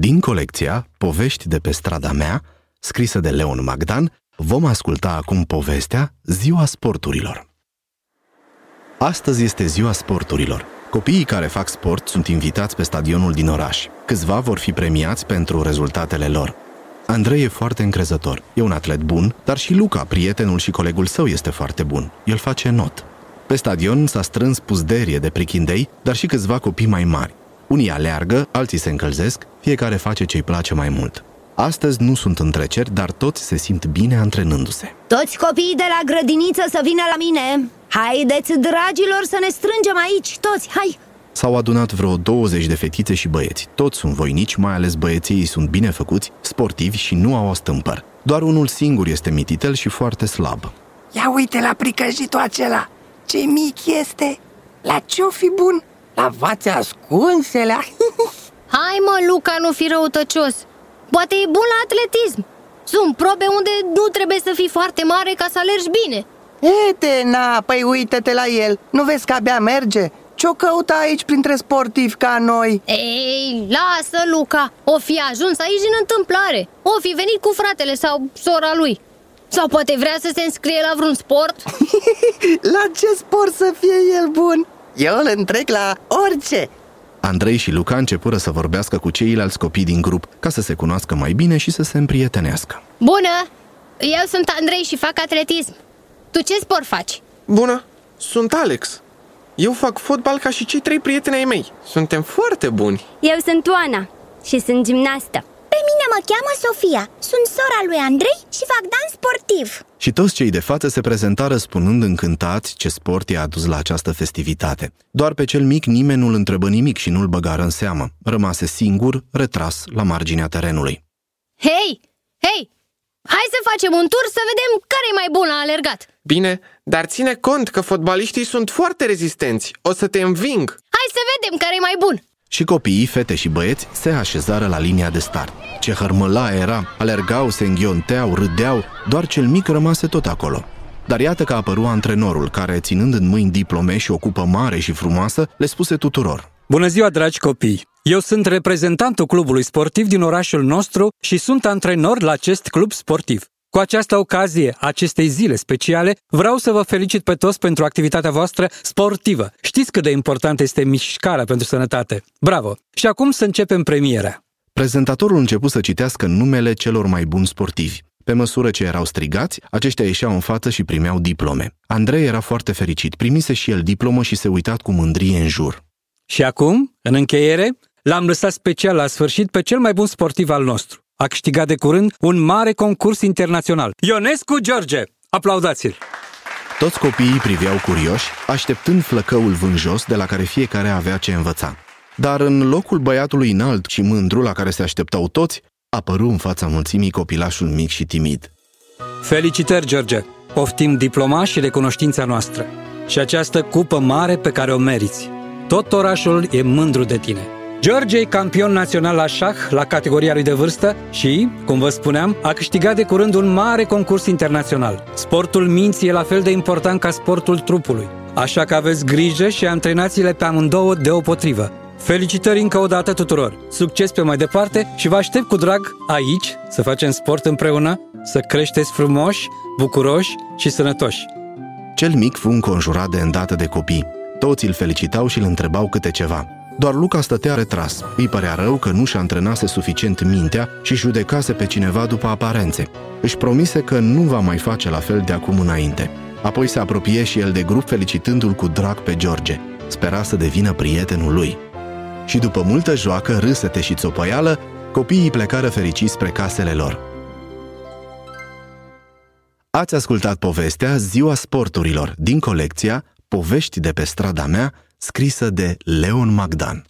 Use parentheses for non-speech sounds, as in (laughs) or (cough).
Din colecția Povești de pe strada mea, scrisă de Leon Magdan, vom asculta acum povestea Ziua Sporturilor. Astăzi este Ziua Sporturilor. Copiii care fac sport sunt invitați pe stadionul din oraș. Câțiva vor fi premiați pentru rezultatele lor. Andrei e foarte încrezător. E un atlet bun, dar și Luca, prietenul și colegul său, este foarte bun. El face not. Pe stadion s-a strâns puzderie de prichindei, dar și câțiva copii mai mari. Unii aleargă, alții se încălzesc, fiecare face ce-i place mai mult. Astăzi nu sunt întreceri, dar toți se simt bine antrenându-se. Toți copiii de la grădiniță să vină la mine! Haideți, dragilor, să ne strângem aici, toți, hai! S-au adunat vreo 20 de fetițe și băieți. Toți sunt voinici, mai ales băieții ei sunt bine făcuți, sportivi și nu au ostâmpăr. Doar unul singur este mititel și foarte slab. Ia uite la pricăjitul acela! Ce mic este! La ce-o fi bun? La vațe ascunse, la... (laughs) Hai mă, Luca, nu fi răutăcios. Poate e bun la atletism. Sunt probe unde nu trebuie să fii foarte mare ca să alergi bine. Ete, na, păi uite-te la el. Nu vezi că abia merge? Ce-o căută aici printre sportivi ca noi? Ei, lasă, Luca. O fi ajuns aici din întâmplare. O fi venit cu fratele sau sora lui. Sau poate vrea să se înscrie la vreun sport? (laughs) La ce sport să fie el bun? Eu îl întrec la orice Andrei și Luca începură să vorbească cu ceilalți copii din grup ca să se cunoască mai bine și să se împrietenească. Bună! Eu sunt Andrei și fac atletism Tu ce sport faci? Bună, sunt Alex. Eu fac fotbal ca și cei trei prieteni ai mei. Suntem foarte buni. Eu sunt Oana și sunt gimnastă. Pe mine mă cheamă Sofia, sunt sora lui Andrei și fac dans sportiv Și toți cei de față se prezentară spunând încântați ce sport i-a adus la această festivitate. Doar pe cel mic nimeni nu-l întrebă nimic și nu-l băgară în seamă. Rămase singur, retras la marginea terenului. Hei, hei, hai să facem un tur să vedem care e mai bun la alergat Bine, dar ține cont că fotbaliștii sunt foarte rezistenți. O să te înving. Hai să vedem care e mai bun Și copiii, fete și băieți se așezară la linia de start. Ce hărmăla era, alergau, se înghionteau, râdeau, doar cel mic rămase tot acolo. Dar iată că apăru antrenorul, care, ținând în mâini diplome și o cupă mare și frumoasă, le spuse tuturor. Bună ziua, dragi copii! Eu sunt reprezentantul clubului sportiv din orașul nostru și sunt antrenor la acest club sportiv. Cu această ocazie, acestei zile speciale, vreau să vă felicit pe toți pentru activitatea voastră sportivă. Știți cât de importantă este mișcarea pentru sănătate. Bravo! Și acum să începem premiera. Prezentatorul început să citească numele celor mai buni sportivi. Pe măsură ce erau strigați, aceștia ieșeau în față și primeau diplome. Andrei era foarte fericit, primise și el diplomă și se uitat cu mândrie în jur. Și acum, în încheiere, l-am lăsat special la sfârșit pe cel mai bun sportiv al nostru. A câștigat de curând un mare concurs internațional. Ionescu George! Aplaudați-l! Toți copiii priveau curioși, așteptând flăcăul vânjos de la care fiecare avea ce învăța. Dar în locul băiatului înalt și mândru la care se așteptau toți, apăru în fața mulțimii copilașul mic și timid. Felicitări, George! Poftim diploma și recunoștința noastră. Și această cupă mare pe care o meriți. Tot orașul e mândru de tine. George e campion național la șah la categoria lui de vârstă și, cum vă spuneam, a câștigat de curând un mare concurs internațional. Sportul minții e la fel de important ca sportul trupului. Așa că aveți grijă și antrenați-le pe amândouă deopotrivă. Felicitări încă o dată tuturor! Succes pe mai departe și vă aștept cu drag aici să facem sport împreună, să creșteți frumoși, bucuroși și sănătoși. Cel mic fu înconjurat de îndată de copii. Toți îl felicitau și îl întrebau câte ceva. Doar Luca stătea retras. Îi părea rău că nu și antrenase suficient mintea și judecase pe cineva după aparențe. Își promise că nu va mai face la fel de acum înainte. Apoi se apropie și el de grup felicitându-l cu drag pe George. Spera să devină prietenul lui. Și după multă joacă, râsete și țopăială, copiii plecară fericiți spre casele lor. Ați ascultat povestea Ziua Sporturilor din colecția Povești de pe strada mea, scrisă de Leon Magdan.